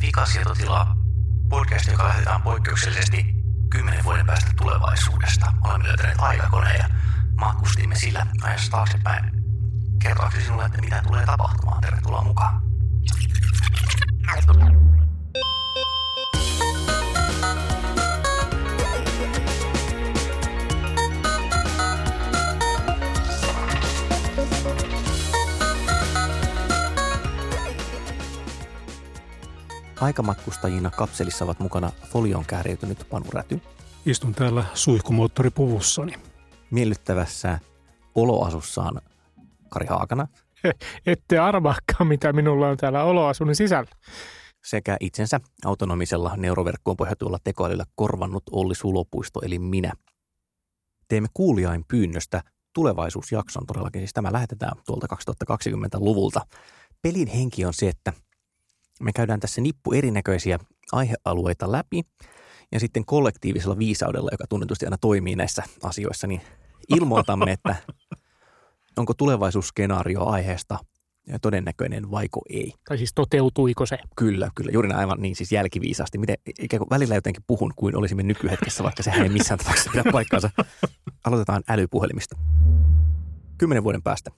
Vikasietotila, podcast, joka lähetetään poikkeuksellisesti kymmenen vuoden päästä tulevaisuudesta. Olemme löytäneet aikakoneen ja matkustimme sillä ajassa taaksepäin. Kertoakseni sinulle, että mitä tulee tapahtumaan. Tervetuloa mukaan. Aikamatkustajina kapselissa ovat mukana folioon kääriytynyt Panu Räty, Istun täällä suihkumoottoripuvussani. miellyttävässä oloasussaan Kari Haakana Ette arvaakaan, mitä minulla on täällä oloasunnin sisällä. sekä itsensä autonomisella neuroverkkoon pohjautuvalla tekoälyllä korvannut Olli Sulopuisto eli minä. Teemme kuulijain pyynnöstä tulevaisuusjakson todellakin, siis tämä lähetetään tuolta 2020-luvulta. Pelin henki on se, että me käydään tässä nippu erinäköisiä aihealueita läpi ja sitten kollektiivisella viisaudella, joka tunnetusti aina toimii näissä asioissa, niin ilmoitamme, että onko tulevaisuusskenaario aiheesta todennäköinen vaiko ei. Tai siis toteutuiko se? Kyllä, kyllä. Juuri näin aivan niin siis jälkiviisaasti. Miten, ikään kuin välillä jotenkin puhun kuin olisimme nykyhetkessä, vaikka sehän ei missään tapauksessa pidä paikkaansa. Aloitetaan älypuhelimista. Kymmenen vuoden päästä.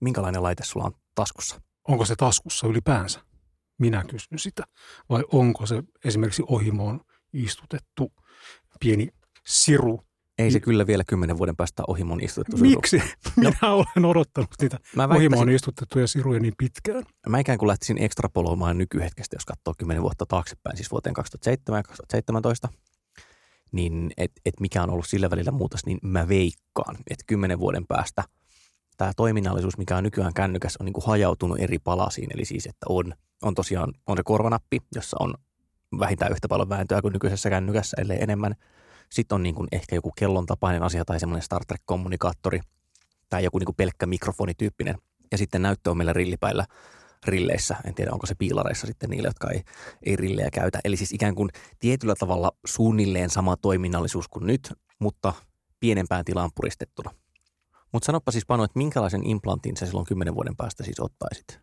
Minkälainen laite sulla on taskussa? Onko se taskussa ylipäänsä? Minä kysyn sitä. Vai onko se esimerkiksi ohimoon istutettu pieni siru? Ei se kyllä vielä kymmenen vuoden päästä ohi mun istutettu siru. Miksi? Minä olen odottanut niitä Mä, ohimoon istutettuja siruja niin pitkään. mä ikään kuin lähtisin ekstrapoloimaan nykyhetkestä, jos katsoo kymmenen vuotta taaksepäin, siis vuoteen 2007 ja 2017, niin että et mikä on ollut sillä välillä muutos, niin mä veikkaan, että kymmenen vuoden päästä tämä toiminnallisuus, mikä on nykyään kännykäs, on niin kuin hajautunut eri palasiin. Eli siis, että on, on tosiaan on se korvanappi, jossa on vähintään yhtä paljon vääntöä kuin nykyisessä kännykässä, ellei enemmän. Sitten on niin kuin ehkä joku kellon tapainen asia tai semmoinen Star Trek-kommunikaattori tai joku niin kuin pelkkä mikrofonityyppinen. Ja sitten näyttö on meillä rillipäillä rilleissä. En tiedä, onko se piilareissa sitten niille, jotka ei, ei rillejä käytä. Eli siis ikään kuin tietyllä tavalla suunnilleen sama toiminnallisuus kuin nyt, mutta pienempään tilaan puristettuna. Mutta sanoppa siis Panu, että minkälaisen implantin sä silloin kymmenen vuoden päästä siis ottaisit?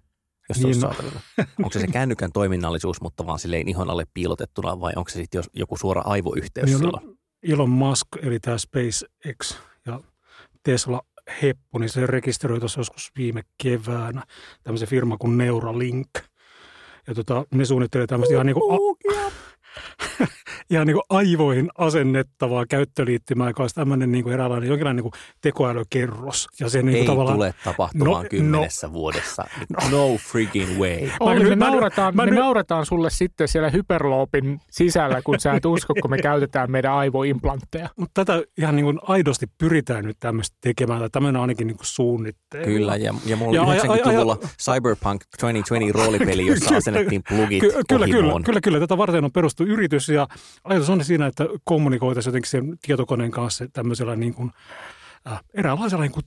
Jos se Niin, olisi no. Onko se se kännykän toiminnallisuus, mutta vaan silleen ihon alle piilotettuna vai onko se sitten joku suora aivoyhteys Niin, no, silloin? Elon Musk, eli tämä SpaceX ja Tesla heppu, niin se rekisteröi tuossa joskus viime keväänä tämmöisen firma kuin Neuralink. Ja tota, ne suunnittelee tämmöistä ihan, niin kuin, a, ihan niin kuin aivoihin asennettavaa käyttöliittymää, joka olisi tämmöinen niin kuin eräänlainen jonkinlainen niin kuin tekoälykerros. Ja se niin Ei kuin tavallaan, tule tapahtumaan No, kymmenessä vuodessa. No freaking way. Nyt- me, mä me nauretaan sulle sitten siellä hyperloopin sisällä, kun sä et usko, kun me käytetään meidän aivoimplantteja. Mutta tätä ihan niin kuin aidosti pyritään nyt tämmöistä tekemään, tai tämmöinen ainakin niin kuin suunnitteilla. Kyllä, ja, ja mulla Ja oli ai- ai- 90-luvulla Cyberpunk 2020 roolipeli, jossa Kyllä, asennettiin plugit Ky- kyllä, kyllä, kyllä, kyllä. Tätä varten on perustu yritys ja ajatus on siinä, että kommunikoitaisiin jotenkin sen tietokoneen kanssa tämmöisellä niin kuin, äh, eräänlaisella niin kuin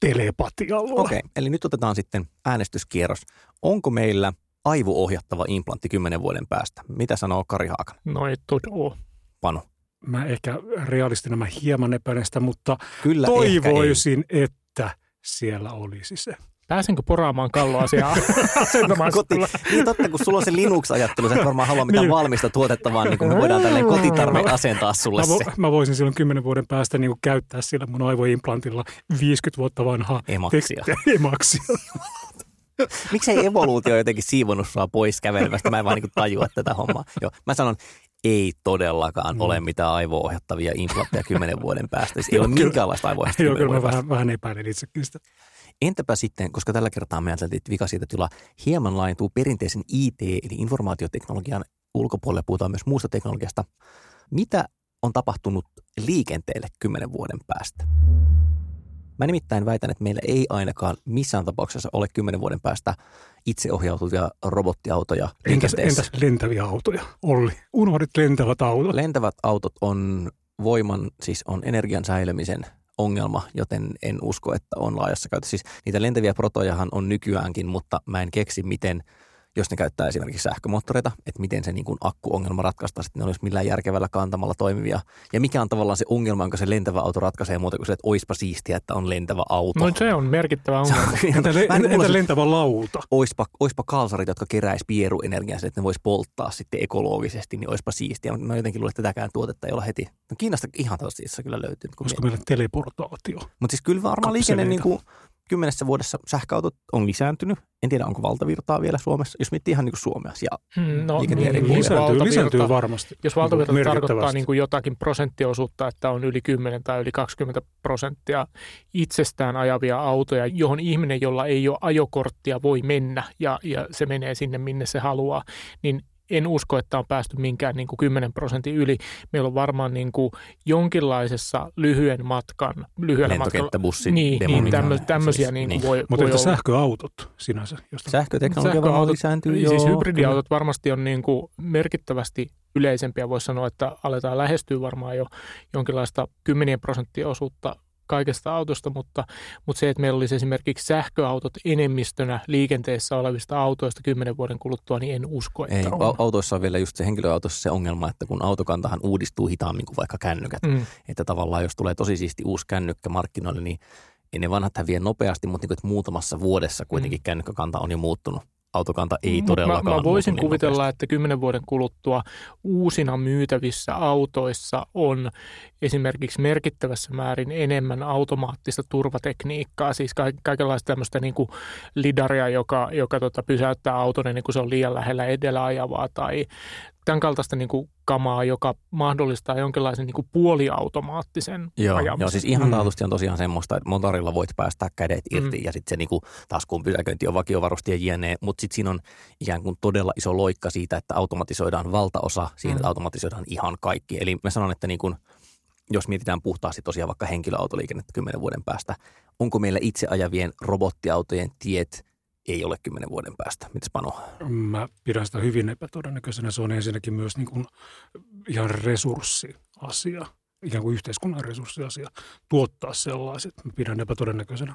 telepatialla. Okei, eli nyt otetaan sitten äänestyskierros. Onko meillä aivoohjattava implantti kymmenen vuoden päästä? Mitä sanoo Kari Haakan? No ei todella. Panu? Mä ehkä realistina mä hieman epäilen sitä, mutta Kyllä, toivoisin, että siellä olisi se. Pääsenkö poraamaan kalloasiaa asentamaan Koti. Niin totta, kun sulla on se Linux-ajattelu, sä et varmaan halua mitään Niin. valmista tuotetta, vaan niin kuin me voidaan tälleen kotitarve asentaa sulle Mä, vo, se. mä voisin silloin kymmenen vuoden päästä niin kuin käyttää sillä mun aivoimplantilla 50 vuotta vanhaa Emaksia. tek- emaksia. Miksei evoluutio jotenkin siivonnut sua pois kävelemästä? Mä en vaan niin tajua tätä hommaa. Joo, mä sanon, ei todellakaan Mm. ole mitään aivoohjattavia implantteja kymmenen vuoden päästä. Siis ei ole minkäänlaista aivoohjattavia Joo, kyllä mä vähän, vähän epäilen itsekin sitä. Entäpä sitten, koska tällä kertaa me ajateltiin, että vikasietotila hieman laajentuu perinteisen IT- eli informaatioteknologian ulkopuolelle, puhutaan myös muusta teknologiasta. Mitä on tapahtunut liikenteelle kymmenen vuoden päästä? Mä nimittäin väitän, että meillä ei ainakaan missään tapauksessa ole kymmenen vuoden päästä itseohjautuvia robottiautoja Entäs, entäs lentäviä autoja? Olli, unohdit lentävät autot. Lentävät autot on voiman, siis on energian säilymisen ongelma, joten en usko, että on laajassa käytössä. Siis niitä lentäviä protojahan on nykyäänkin, mutta mä en keksi, miten jos ne käyttää esimerkiksi sähkömoottoreita, että miten se niin kuin akkuongelma ratkaistaan, että ne olisi millään järkevällä kantamalla toimivia. Ja mikä on tavallaan se ongelma, jonka se lentävä auto ratkaisee muuta kuin se, että oispa siistiä, että on lentävä auto. No se on merkittävä ongelma. Entä, le- niin kuin mulla entä se- lentävä lauta? oispa, oispa kalsarit, jotka keräisi pieruenergiaa, että ne vois polttaa sitten ekologisesti, niin oispa siistiä. Mutta mä jotenkin luulen, että tätäkään tuotetta ei ole heti. No Kiinasta ihan tosiaan kyllä löytyy. Olisiko meillä teleportaatio? Mutta siis kyllä varmaan liikenne niin kuin kymmenessä vuodessa sähköautot on lisääntynyt. En tiedä, onko valtavirtaa vielä Suomessa, jos miettii ihan niin kuin Suomea. Ja Hmm, no, niin, Lisääntyy, valtavirta- lisääntyy varmasti. Jos valtavirta Niin tarkoittaa niin kuin jotakin prosenttiosuutta, että on yli 10 tai yli 20 prosenttia itsestään ajavia autoja, johon ihminen, jolla ei ole ajokorttia, voi mennä ja, ja se menee sinne, minne se haluaa, niin en usko, että on päästy minkään niin kuin 10 prosentin yli. Meillä on varmaan niin kuin jonkinlaisessa lyhyen matkan, lyhyellä matkalla, niin, niin tämmö, tämmöisiä Siis, niin kuin niin. voi, Mutta voi olla. sähköautot sinänsä? Josta Sähköteknologia Sähköautot- lisääntyy. Siis joo, hybridiautot varmasti on niin kuin merkittävästi yleisempiä. Voisi sanoa, että aletaan lähestyä varmaan jo jonkinlaista kymmenien prosenttia osuutta kaikesta autosta, mutta, mutta se, että meillä olisi esimerkiksi sähköautot enemmistönä liikenteessä olevista autoista kymmenen vuoden kuluttua, niin en usko, että Ei, on. au- autoissa on vielä just se henkilöautossa se ongelma, että kun autokantahan uudistuu hitaammin kuin vaikka kännykät. Mm. Että tavallaan jos tulee tosi siisti uusi kännykkä markkinoille, niin ei ne vanhat häviä nopeasti, mutta niin kuin, että muutamassa vuodessa kuitenkin kännykkäkanta on jo muuttunut. Autokanta ei Mut todellakaan Mä, mä voisin niin kuvitella, nopeasti. että kymmenen vuoden kuluttua uusina myytävissä autoissa on esimerkiksi merkittävässä määrin enemmän automaattista turvatekniikkaa, siis ka- kaikenlaista tämmöistä niin kuin lidaria, joka, joka tota pysäyttää auton ennen kuin se on liian lähellä edellä ajavaa tai tämän kaltaista niin kuin kamaa, joka mahdollistaa jonkinlaisen niin kuin puoliautomaattisen Joo, ajamisen. joo, siis ihan Mm. taatusti on tosiaan semmoista, että motorilla voit päästää kädet irti Mm. ja sitten se niinku, taas kun pysäköinti on vakiovarusti ja jne, mutta sitten siinä on ikään kuin todella iso loikka siitä, että automatisoidaan valtaosa siihen, Mm. että automatisoidaan ihan kaikki. Eli mä sanon, että niin kuin, jos mietitään puhtaasti tosiaan vaikka henkilöautoliikennettä kymmenen vuoden päästä, onko meillä itse ajavien robottiautojen tiet ei ole kymmenen vuoden päästä. Mitäs Pano? Mä pidän sitä hyvin epätodennäköisenä. Se on ensinnäkin myös niin kuin ihan resurssiasia, ikään kuin yhteiskunnan resurssiasia, tuottaa sellaiset. Mä pidän epätodennäköisenä.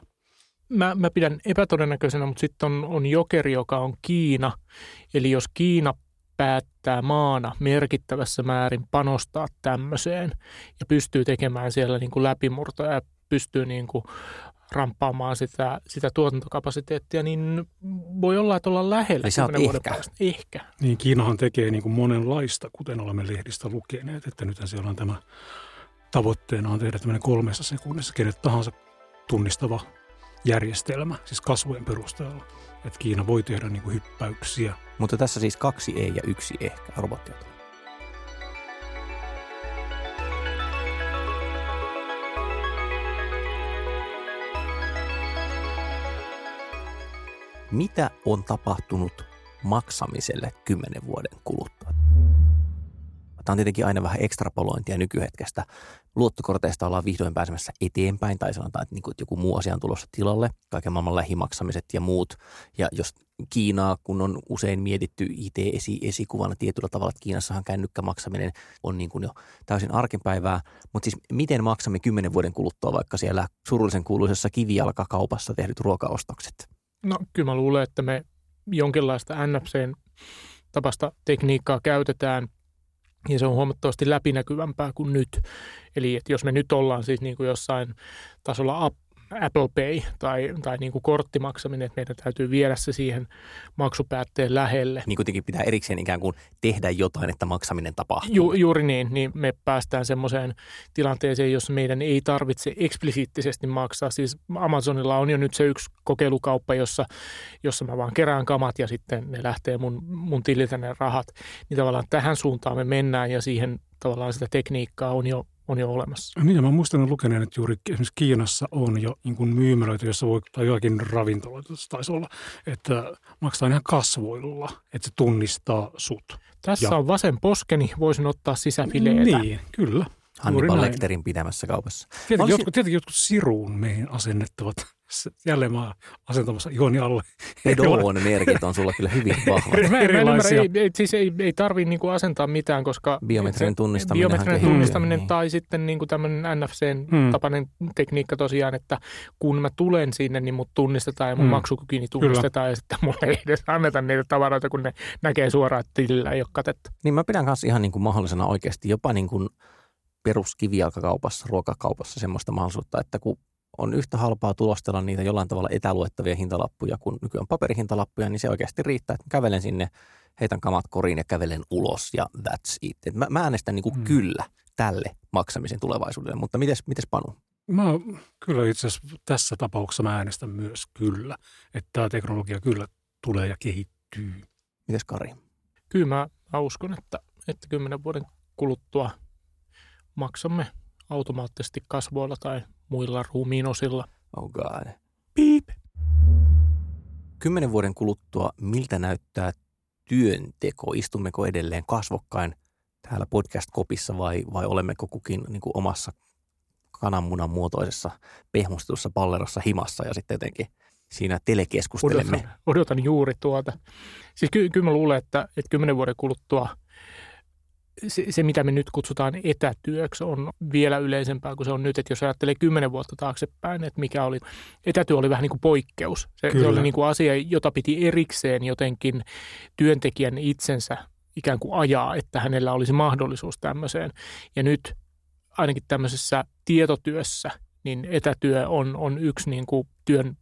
mä, mä pidän epätodennäköisenä, mutta sitten on, on jokeri, joka on Kiina. Eli jos Kiina päättää maana merkittävässä määrin panostaa tämmöiseen ja pystyy tekemään siellä niin kuin läpimurtoja ja pystyy niin kuin ramppaamaan sitä, sitä tuotantokapasiteettia, niin voi olla, että ollaan lähellä Eli sä oot 10 vuoden ehkä. päästä. Ehkä. Niin Kiinahan tekee niin kuin monenlaista, kuten olemme lehdistä lukeneet, että nythän siellä on tämä tavoitteena on tehdä tämmöinen kolmessa sekunnissa kenet tahansa tunnistava järjestelmä, siis kasvojen perusteella. Että Kiina voi tehdä niin kuin hyppäyksiä. Mutta tässä siis kaksi ei ja yksi ehkä robottiauto. Mitä on tapahtunut maksamiselle kymmenen vuoden kuluttua? Tämä on tietenkin aina vähän ekstrapolointia nykyhetkestä. Luottokorteista ollaan vihdoin pääsemässä eteenpäin, tai sanotaan, että, niin kuin, että joku muu asia on tulossa tilalle, kaiken maailman lähimaksamiset ja muut. Ja jos Kiinaa, kun on usein mietitty IT-esikuvana tietyllä tavalla, että Kiinassahan kännykkämaksaminen on niin kuin jo täysin arkipäivää, mutta siis miten maksamme kymmenen vuoden kuluttua vaikka siellä surullisen kuuluisessa kivijalkakaupassa tehdyt ruokaostokset? No kyllä mä luulen, että me jonkinlaista NFCn tapasta tekniikkaa käytetään ja se on huomattavasti läpinäkyvämpää kuin nyt. Eli että jos me nyt ollaan siis niin kuin jossain tasolla Apple Pay tai, tai niin kuin korttimaksaminen, että meidän täytyy viedä se siihen maksupäätteen lähelle. Niin kuitenkin pitää erikseen ikään kuin tehdä jotain, että maksaminen tapahtuu. Ju, juuri niin, niin me päästään semmoiseen tilanteeseen, jossa meidän ei tarvitse eksplisiittisesti maksaa. Siis Amazonilla on jo nyt se yksi kokeilukauppa, jossa, jossa mä vaan kerään kamat ja sitten ne lähtee mun, mun tililtä ne rahat. Niin tavallaan tähän suuntaan me mennään ja siihen tavallaan sitä tekniikkaa on jo, on jo olemassa. Niin, ja mä muistan lukeneen, että juuri esimerkiksi Kiinassa on jo niin kuin myymälöitä, jossa voi, tai joakin ravintoloita se taisi olla, että maksaa ihan kasvoilla, että se tunnistaa sut. Tässä Ja- on vasen poskeni, voisin ottaa sisäfileetä. Niin, kyllä. Hannibal. Lecterin pitämässä kaupassa. Tietenkin, Olisin- jotkut, tietenkin jotkut siruun meihin asennettavat. Se- Jälleen mä oon asentamassa Joni alle. Pedon merkit on sulla kyllä hyvin vahvat. Mä, en- mä ymmärrä, Erilaisia. ei, ei, siis ei, ei tarvii niinku asentaa mitään, koska Biometrinen tunnistaminen biometrinen tunnistaminen niin. tai sitten niinku tämmöinen Hmm. NFC-tapainen tekniikka tosiaan, että kun mä tulen sinne, niin mut tunnistetaan ja mun Hmm. maksukykyni tunnistetaan ja sitten mulle ei edes anneta niitä tavaroita, kun ne näkee suoraan, että tilillä ei ole katetta. Niin mä pidän kanssa ihan niin kuin mahdollisena oikeasti jopa niin kuin peruskivijalkakaupassa, ruokakaupassa semmoista mahdollisuutta, että kun on yhtä halpaa tulostella niitä jollain tavalla etäluettavia hintalappuja kuin nykyään paperihintalappuja, niin se oikeasti riittää, että mä kävelen sinne, heitän kamat koriin ja kävelen ulos ja that's it. Et mä, mä äänestän niin kuin Mm. kyllä tälle maksamisen tulevaisuudelle, mutta mites, mites Panu? Mä kyllä itse asiassa tässä tapauksessa mä äänestän myös kyllä, että tämä teknologia kyllä tulee ja kehittyy. Mites Kari? Kyllä mä, mä uskon, että, että kymmenen vuoden kuluttua maksamme automaattisesti kasvoilla tai muilla ruumiinosilla. Oh god. Piip. Kymmenen vuoden kuluttua, miltä näyttää työnteko? Istummeko edelleen kasvokkain täällä podcast-kopissa vai, vai olemmeko kukin niin kuin omassa kananmunan muotoisessa pehmustetussa pallerossa himassa ja sitten jotenkin siinä telekeskustelemme. Odotan, odotan juuri tuota. Siis ky- kyllä mä luulen, että, että kymmenen vuoden kuluttua se, se, mitä me nyt kutsutaan etätyöksi, on vielä yleisempää kuin se on nyt. Että jos ajattelee kymmenen vuotta taaksepäin, että mikä oli, etätyö oli vähän niin kuin poikkeus. Se, se oli niin kuin asia, jota piti erikseen jotenkin työntekijän itsensä ikään kuin ajaa, että hänellä olisi mahdollisuus tämmöiseen. Ja nyt ainakin tämmöisessä tietotyössä, niin etätyö on, on yksi niin kuin työn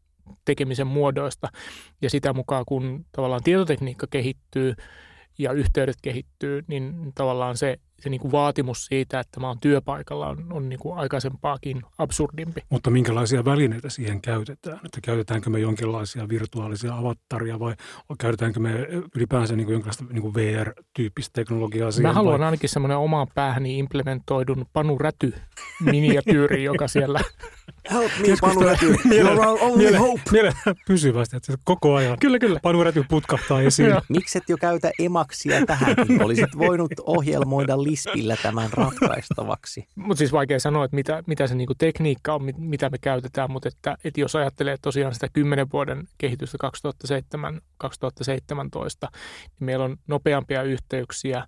tekemisen muodoista. Ja sitä mukaan, kun tavallaan tietotekniikka kehittyy ja yhteydet kehittyy, niin tavallaan se, se niin kuin vaatimus siitä, että mä oon työpaikalla, on, on niin kuin aikaisempaakin absurdimpi. Mutta minkälaisia välineitä siihen käytetään? Että käytetäänkö me jonkinlaisia virtuaalisia avattaria vai käytetäänkö me ylipäänsä niin kuin jonkinlaista niin kuin VR-tyyppistä teknologiaa siihen? Mä haluan vai? ainakin semmoinen omaan päähäni implementoidun Panu Räty miniatyyri, joka siellä... Help me, Keskustelu- Räty. You're our only Mielellä, hope. mielellä pysyvästi, että se koko ajan Kyllä, kyllä. Panu Räty putkahtaa esiin. Joo. Mikset jo käytä emaksia tähänkin? Olisit voinut ohjelmoida lispillä tämän ratkaistavaksi. Mutta siis vaikea sanoa, että mitä, mitä se niinku tekniikka on, mit- mitä me käytetään, mutta että, että jos ajattelee tosiaan sitä 10 vuoden kehitystä 2007-2017, niin meillä on nopeampia yhteyksiä,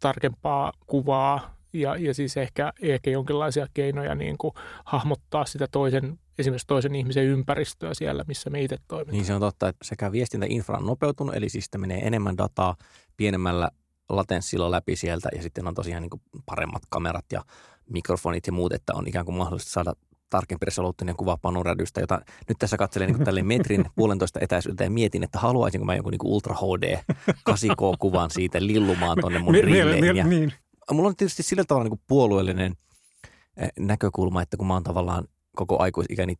tarkempaa kuvaa ja, ja siis ehkä, ehkä jonkinlaisia keinoja niin kuin hahmottaa sitä toisen, esimerkiksi toisen ihmisen ympäristöä siellä, missä me itse toimimme. Niin se on totta, että sekä viestintäinfra on nopeutunut, eli siis sitä menee enemmän dataa pienemmällä latenssilla läpi sieltä ja sitten on tosiaan niin kuin paremmat kamerat ja mikrofonit ja muut, että on ikään kuin mahdollista saada tarkempi resoluuttinen kuva panorädystä, jota nyt tässä katselen niin tälle metrin puolentoista etäisyyttä ja mietin, että haluaisinko mä jonkun niin Ultra HD 8K-kuvan siitä lillumaan tuonne mun rilleen. ja niin. Mulla on tietysti sillä tavalla niin kuin puolueellinen eh, näkökulma, että kun mä oon tavallaan koko aikuisikäni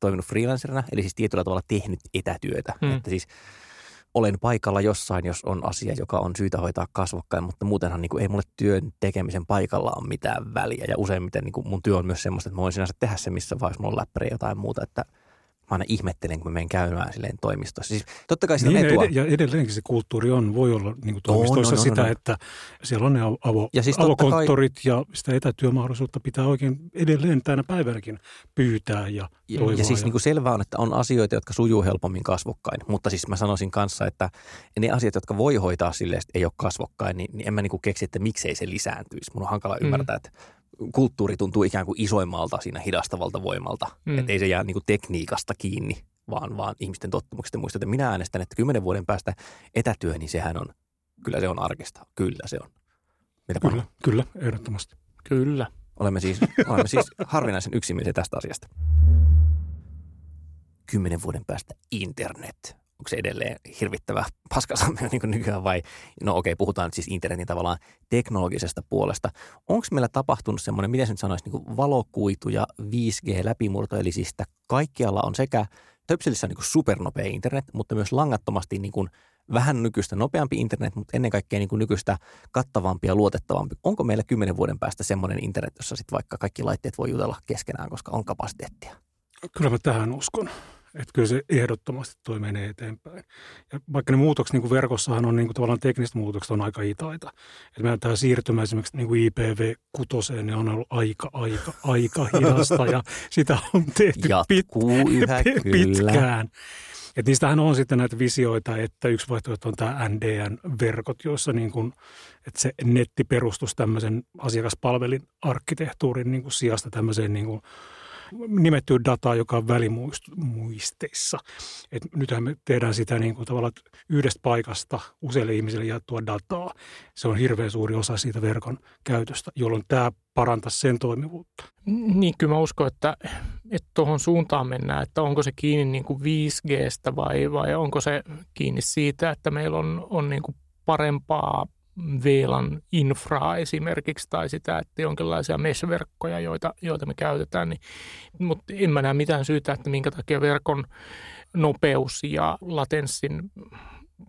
toiminut freelancerina, eli siis tietyllä tavalla tehnyt etätyötä. Mm. Että siis olen paikalla jossain, jos on asia, joka on syytä hoitaa kasvokkain, mutta muutenhan niin kuin, ei mulle työn tekemisen paikalla ole mitään väliä. Ja useimmiten niin kuin mun työ on myös semmoista, että mä voin sinänsä tehdä sen, missä vaiheessa mulla on läppäri jotain muuta, että mä aina ihmettelen, kun mä menen käymään silleen toimistossa. Siis totta kai Niin, etua. ja edelleenkin se kulttuuri on, voi olla niin kuin toimistoissa on, on, sitä, on. että siellä on ne avo, Ja siis totta kai- avokonttorit ja sitä etätyömahdollisuutta pitää oikein edelleen tänä päivänäkin pyytää ja Ja, ja siis niin kuin selvää on, että on asioita, jotka sujuu helpommin kasvokkain. Mutta siis mä sanoisin kanssa, että ne asiat, jotka voi hoitaa silleen, että ei ole kasvokkain, niin, niin en mä niin kuin keksi, että miksei se lisääntyisi. Mun on hankala Mm. ymmärtää, että kulttuuri tuntuu ikään kuin isoimmalta siinä hidastavalta voimalta. Mm. Että ei se jää niin kuin tekniikasta kiinni, vaan, vaan ihmisten tottumuksista muista. Että minä äänestän, että kymmenen vuoden päästä etätyö, niin sehän on, kyllä se on arkista. Kyllä se on. Mitä Kyllä, kyllä, ehdottomasti. Kyllä. Olemme siis, olemme siis harvinaisen yksimielisiä tästä asiasta. Kymmenen vuoden päästä internet. Onko se edelleen hirvittävä paskasammio niin nykyään vai? No okei, puhutaan nyt siis internetin tavallaan teknologisesta puolesta. Onko meillä tapahtunut semmoinen, miten se nyt sanoisi, niin valokuitu ja 5G-läpimurto, eli siis kaikkialla on sekä Töpselissä niin supernopea internet, mutta myös langattomasti niin kuin vähän nykyistä nopeampi internet, mutta ennen kaikkea niin kuin nykyistä kattavampi ja luotettavampi. Onko meillä kymmenen vuoden päästä semmoinen internet, jossa sitten vaikka kaikki laitteet voi jutella keskenään, koska on kapasiteettia? Kyllä mä tähän uskon. Että kyllä se ehdottomasti toi menee eteenpäin. Ja vaikka ne muutokset niin kuin verkossahan on niin kuin tavallaan tekniset muutokset on aika hitaita. Että meidän tämä siirtymä esimerkiksi niin kuin IPv6 niin on ollut aika, aika, aika hidasta ja sitä on tehty Jatkuu pit, yhä, kyllä. pitkään. Et niistähän on sitten näitä visioita, että yksi vaihtoehto on tämä NDN-verkot, joissa niin kuin, että se netti perustus tämmöisen asiakaspalvelin arkkitehtuurin niin kuin sijasta tämmöiseen niin kuin nimettyä dataa, joka on välimuisteissa. Et nythän me tehdään sitä niin kuin tavallaan yhdestä paikasta useille ihmisille jaettua dataa. Se on hirveän suuri osa siitä verkon käytöstä, jolloin tämä parantaa sen toimivuutta. Niin, kyllä mä uskon, että, tuohon suuntaan mennään, että onko se kiinni niin kuin 5Gstä vai, vai onko se kiinni siitä, että meillä on, on niin kuin parempaa VLAN infraa esimerkiksi tai sitä, että jonkinlaisia mesh-verkkoja, joita, joita me käytetään, niin, mutta en mä näe mitään syytä, että minkä takia verkon nopeus ja latenssin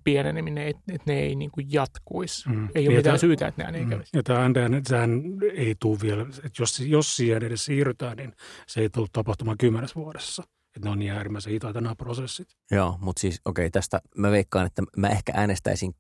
pieneneminen, että et ne ei niin kuin jatkuisi. Mm. Ei ole ja mitään tämä, syytä, että nämä ei mm. kävisi. Ja tämä NDN, sehän ei tule vielä, että jos, jos siihen edes siirrytään, niin se ei tule tapahtumaan kymmenessä vuodessa. Että ne on niin äärimmäisen hitaita nämä prosessit. Joo, mutta siis okei, okay, tästä mä veikkaan, että mä ehkä äänestäisin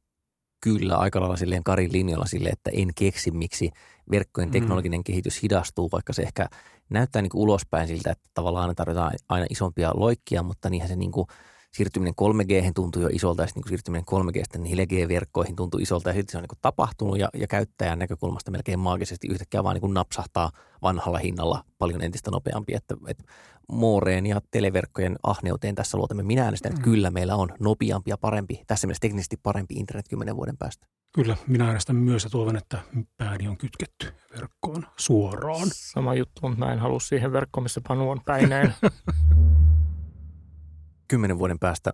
kyllä aika lailla silleen Karin linjalla sille, että en keksi, miksi verkkojen mm. teknologinen mm. kehitys hidastuu, vaikka se ehkä näyttää niin ulospäin siltä, että tavallaan aina tarvitaan aina isompia loikkia, mutta niinhän se niin kuin siirtyminen 3G tuntuu jo isolta ja sitten niin siirtyminen 3G 4G-verkkoihin tuntuu isolta ja sitten se on niin tapahtunut ja, ja käyttäjän näkökulmasta melkein maagisesti yhtäkkiä vaan niin napsahtaa vanhalla hinnalla paljon entistä nopeampi, että, että Mooreen ja televerkkojen ahneuteen tässä luotamme. Minä äänestän, että mm. kyllä meillä on nopeampi ja parempi, tässä mielessä teknisesti parempi internet kymmenen vuoden päästä. Kyllä, minä äänestän myös ja toivon, että pääni on kytketty verkkoon suoraan. Sama juttu, mutta mä en halua siihen verkkoon, missä Panu on päineen. kymmenen vuoden päästä,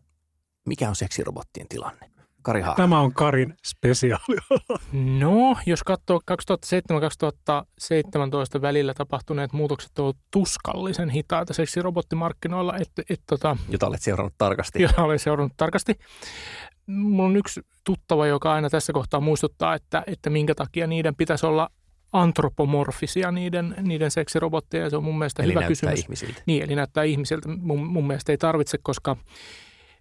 mikä on seksirobottien tilanne? Kari Haak. Tämä on Karin spesiaali. No, jos katsoo 2007-2017 välillä tapahtuneet muutokset ovat tuskallisen hitaita seksirobottimarkkinoilla. Et, et, tota, jota olet seurannut tarkasti. Jota olen seurannut tarkasti. Mulla on yksi tuttava, joka aina tässä kohtaa muistuttaa, että, että minkä takia niiden pitäisi olla antropomorfisia niiden, niiden seksirobotteja. Se on mun mielestä eli hyvä kysymys. ihmisiltä. Niin, eli näyttää ihmisiltä. Mun, mun mielestä ei tarvitse, koska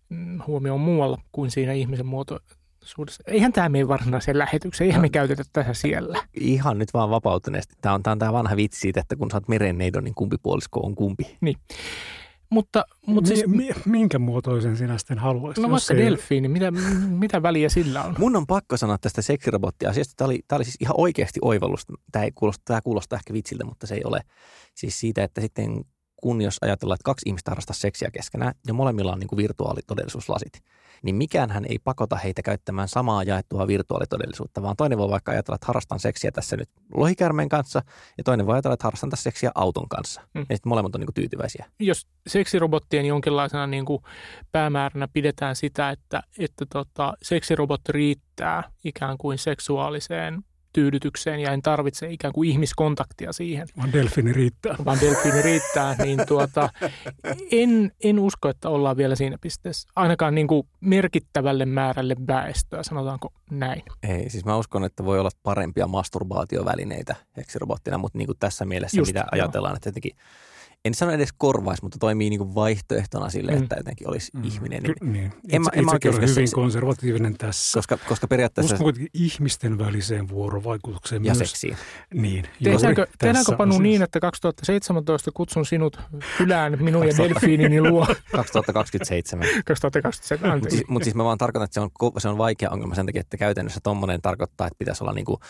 mm, huomio on muualla kuin siinä ihmisen muotoisuudessa. Eihän tämä mene varsinaiseen lähetykseen, eihän no, me käytetä tässä siellä. Ihan nyt vaan vapautuneesti. Tämä on, tämä on tämä vanha vitsi siitä, että kun sä oot merenneidon, niin kumpi puolisko on kumpi. Niin. Mutta, mutta siis, mi, minkä muotoisen sinä sitten haluaisit? No vaikka delfiini, mitä, mitä väliä sillä on? Mun on pakko sanoa tästä seksirobottiasiasta. Tämä oli, tämä oli siis ihan oikeasti oivallus. Tämä, ei kuulosta, tämä kuulostaa ehkä vitsiltä, mutta se ei ole. Siis siitä, että sitten kun jos ajatellaan, että kaksi ihmistä harrastaa seksiä keskenään ja molemmilla on niin kuin virtuaalitodellisuuslasit – niin mikään hän ei pakota heitä käyttämään samaa jaettua virtuaalitodellisuutta, vaan toinen voi vaikka ajatella, että harrastan seksiä tässä nyt lohikärmeen kanssa, ja toinen voi ajatella, että harrastan tässä seksiä auton kanssa. Mm. Ja sitten molemmat on niin kuin tyytyväisiä. Jos seksirobottien jonkinlaisena niin kuin päämääränä pidetään sitä, että, että tota, seksirobotti riittää ikään kuin seksuaaliseen tyydytykseen ja en tarvitse ikään kuin ihmiskontaktia siihen. Vaan delfiini riittää. Vaan delfiini riittää, niin tuota, en, en usko, että ollaan vielä siinä pisteessä. Ainakaan niin kuin merkittävälle määrälle väestöä, sanotaanko näin. Ei, siis mä uskon, että voi olla parempia masturbaatiovälineitä heksirobottina, mutta niin kuin tässä mielessä Just, mitä joo. ajatellaan, että jotenkin – en sano edes korvaisi, mutta toimii niin kuin vaihtoehtona sille, että mm. jotenkin olisi mm. ihminen. Niin, niin. En, en, mä oikein hyvin se, konservatiivinen tässä. Koska, koska periaatteessa... Uskon ihmisten väliseen vuorovaikutukseen ja myös. seksiin. Niin. Tehdäänkö, tehdäänkö Panu niin, että 2017 kutsun sinut kylään minun ja delfiinini luo? 2027. 2027, Mutta siis, mut siis mä vaan tarkoitan, että se on, se on vaikea ongelma sen takia, että käytännössä tuommoinen tarkoittaa, että pitäisi olla niin kuin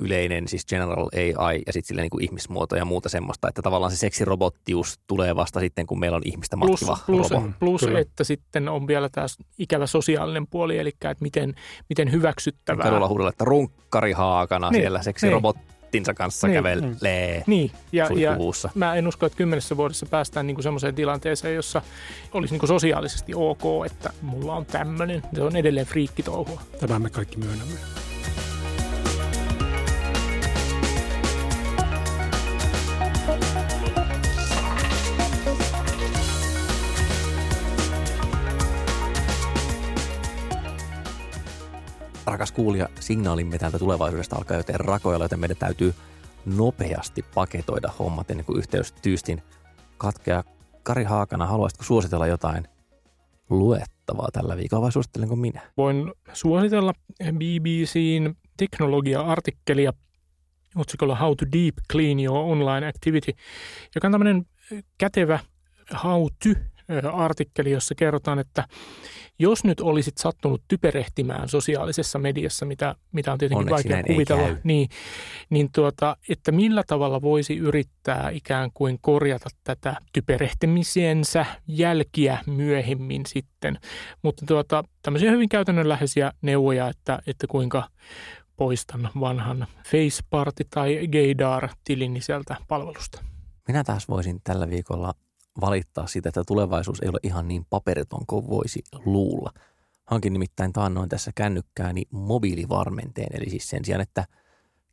yleinen, siis general AI ja sitten niin kuin ihmismuoto ja muuta semmoista, että tavallaan se seksirobottius tulee vasta sitten, kun meillä on ihmistä matkiva plus, plus, plus että sitten on vielä tämä ikävä sosiaalinen puoli, eli että miten, miten hyväksyttävää. Kadulla huudella, että runkkari haakana niin, siellä seksirobottinsa niin. kanssa niin, kävelee Niin, ja, ja mä en usko, että kymmenessä vuodessa päästään niin semmoiseen tilanteeseen, jossa olisi niin kuin sosiaalisesti ok, että mulla on tämmöinen. Se on edelleen friikkitouhua. Tämä me kaikki myönnämme. Rakas kuulija, signaalimme täältä tulevaisuudesta alkaa joten rakoilla, joten meidän täytyy nopeasti paketoida hommat ennen kuin yhteys tyystin katkeaa. Kari Haakana, haluaisitko suositella jotain luettavaa tällä viikolla vai suosittelenko minä? Voin suositella BBCn teknologia-artikkelia otsikolla How to Deep Clean Your Online Activity, joka on tämmöinen kätevä how to artikkeli, jossa kerrotaan, että jos nyt olisit sattunut typerehtimään sosiaalisessa mediassa, mitä, mitä on tietenkin Onneksi vaikea kuvitella, niin, niin tuota, että millä tavalla voisi yrittää ikään kuin korjata tätä typerehtimisiensä jälkiä myöhemmin sitten. Mutta tuota, tämmöisiä hyvin käytännönläheisiä neuvoja, että, että kuinka poistan vanhan Faceparty tai Gaydar-tilini sieltä palvelusta. Minä taas voisin tällä viikolla valittaa sitä, että tulevaisuus ei ole ihan niin paperiton kuin voisi luulla. Hankin nimittäin taannoin tässä kännykkääni mobiilivarmenteen, eli siis sen sijaan, että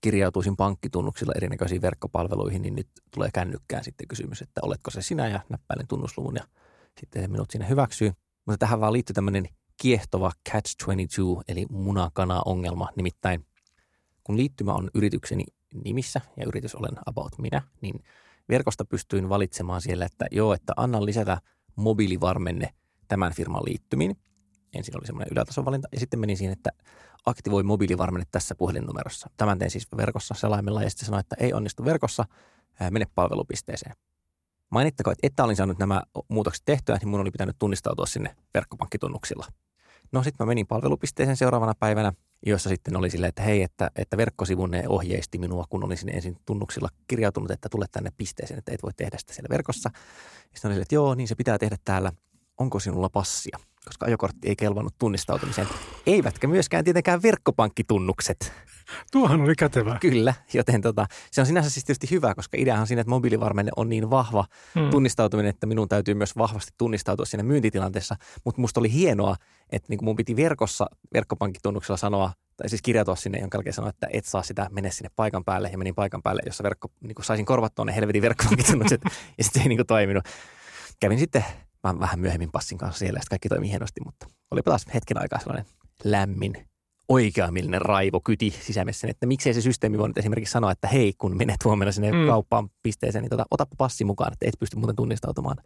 kirjautuisin pankkitunnuksilla erinäköisiin verkkopalveluihin, niin nyt tulee kännykkään sitten kysymys, että oletko se sinä ja näppäilen tunnusluvun ja sitten se minut sinne hyväksyy. Mutta tähän vaan liittyy tämmöinen kiehtova catch-22 eli munakana-ongelma, nimittäin kun liittymä on yritykseni nimissä ja yritys olen about minä, niin – verkosta pystyin valitsemaan siellä, että joo, että annan lisätä mobiilivarmenne tämän firman liittymiin. Ensin oli semmoinen ylätason valinta ja sitten menin siihen, että aktivoi mobiilivarmenne tässä puhelinnumerossa. Tämän tein siis verkossa selaimella ja sitten sanoin, että ei onnistu verkossa, mene palvelupisteeseen. Mainittakoon, että että olin saanut nämä muutokset tehtyä, niin mun oli pitänyt tunnistautua sinne verkkopankkitunnuksilla. No sitten mä menin palvelupisteeseen seuraavana päivänä jossa sitten oli silleen, että hei, että, että verkkosivunne ohjeisti minua, kun olisin ensin tunnuksilla kirjautunut, että tule tänne pisteeseen, että et voi tehdä sitä siellä verkossa. Sitten oli silleen, että joo, niin se pitää tehdä täällä. Onko sinulla passia? Koska ajokortti ei kelvannut tunnistautumiseen. Eivätkä myöskään tietenkään verkkopankkitunnukset. Tuohan oli kätevää. Kyllä, joten tota, se on sinänsä siis tietysti hyvä, koska ideahan on siinä, että mobiilivarmenne on niin vahva hmm. tunnistautuminen, että minun täytyy myös vahvasti tunnistautua siinä myyntitilanteessa. Mutta musta oli hienoa, että niin mun piti verkossa verkkopankkitunnuksella sanoa, tai siis kirjautua sinne, jonka jälkeen sanoa, että et saa sitä, mene sinne paikan päälle. Ja menin paikan päälle, jossa verkko, niin saisin korvattua ne helvetin verkkopankkitunnukset, ja sitten ei niin toiminut. Kävin sitten vähän myöhemmin passin kanssa siellä, ja kaikki toimi hienosti, mutta olipa taas hetken aikaa sellainen lämmin oikeamielinen raivo kyti sisämessä, että miksei se systeemi voi esimerkiksi sanoa, että hei, kun menet huomenna sinne mm. kauppaan pisteeseen, niin tota, otapa passi mukaan, että et pysty muuten tunnistautumaan.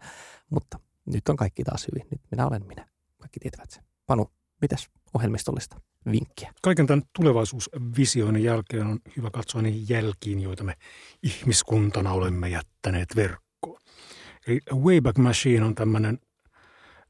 Mutta nyt on kaikki taas hyvin. Nyt minä olen minä. Kaikki tietävät sen. Panu, mitäs ohjelmistollista vinkkiä? Kaiken tämän tulevaisuusvisioinnin jälkeen on hyvä katsoa niihin jälkiin, joita me ihmiskuntana olemme jättäneet verkkoon. Eli Wayback Machine on tämmöinen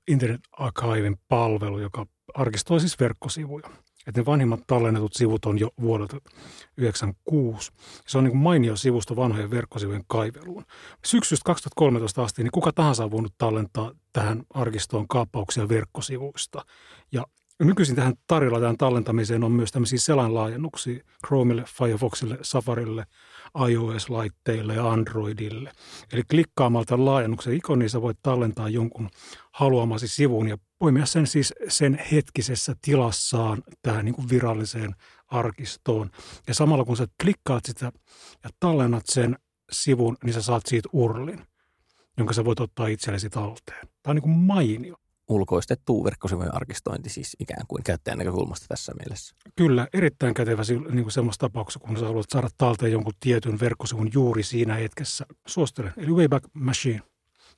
Internet Archiven palvelu, joka arkistoi siis verkkosivuja. Että ne vanhimmat tallennetut sivut on jo vuodelta 1996. Se on niin kuin mainio sivusto vanhojen verkkosivujen kaiveluun. Syksystä 2013 asti niin kuka tahansa on voinut tallentaa tähän arkistoon kaappauksia verkkosivuista. Ja nykyisin tähän tarjolla tähän tallentamiseen on myös tämmöisiä selainlaajennuksia Chromelle, Firefoxille, Safarille, iOS-laitteille ja Androidille. Eli klikkaamalla tämän laajennuksen ikoniin voit tallentaa jonkun haluamasi sivun ja poimia sen siis sen hetkisessä tilassaan tähän niin kuin viralliseen arkistoon. Ja samalla kun sä klikkaat sitä ja tallennat sen sivun, niin sä saat siitä urlin, jonka sä voit ottaa itsellesi talteen. Tämä on niin kuin mainio ulkoistettu verkkosivujen arkistointi siis ikään kuin käyttäjän näkökulmasta tässä mielessä. Kyllä, erittäin kätevä niin kuin semmoista tapauksessa, kun sä haluat saada talteen jonkun tietyn verkkosivun juuri siinä hetkessä. Suosittelen, eli Wayback Machine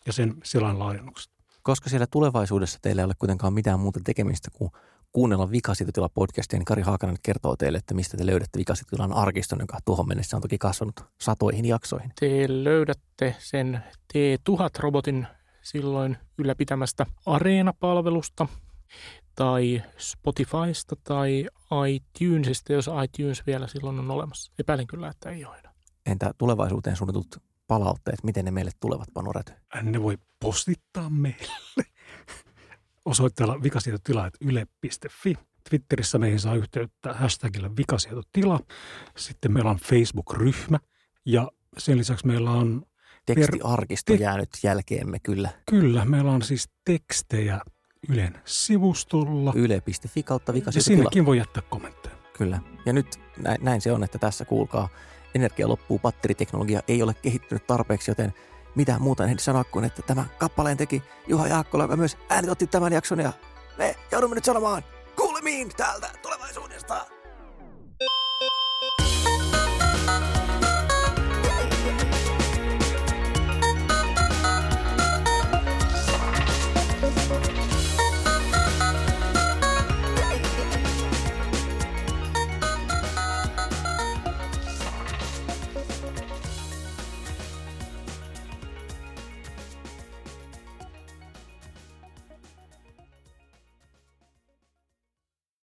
ja sen selän laajennukset. Koska siellä tulevaisuudessa teillä ei ole kuitenkaan mitään muuta tekemistä kuin kuunnella Vikasietotila podcastia, niin Kari Haakanen kertoo teille, että mistä te löydätte Vikasietotilan arkiston, joka tuohon mennessä on toki kasvanut satoihin jaksoihin. Te löydätte sen T1000-robotin silloin ylläpitämästä Areena-palvelusta tai Spotifysta tai iTunesista, jos iTunes vielä silloin on olemassa. Epäilen kyllä, että ei ole enää. Entä tulevaisuuteen suunnitut palautteet, miten ne meille tulevat, Panu Räty? Ne voi postittaa meille osoitteella vikasietotila.yle.fi. Twitterissä meihin saa yhteyttä hashtagillä vikasietotila. Sitten meillä on Facebook-ryhmä ja sen lisäksi meillä on Tekstiarkisto te- jäänyt jälkeemme kyllä. Kyllä, meillä on siis tekstejä Ylen sivustolla. Yle.fi kautta Ja sinnekin voi jättää kommentteja. Kyllä. Ja nyt näin, näin se on, että tässä kuulkaa, energia loppuu, batteriteknologia ei ole kehittynyt tarpeeksi, joten mitä muuta en sanoa kuin, että tämä kappaleen teki Juha Jaakkola, joka myös äänitotti tämän jakson ja me joudumme nyt sanomaan kuulemiin täältä tulevaisuudesta.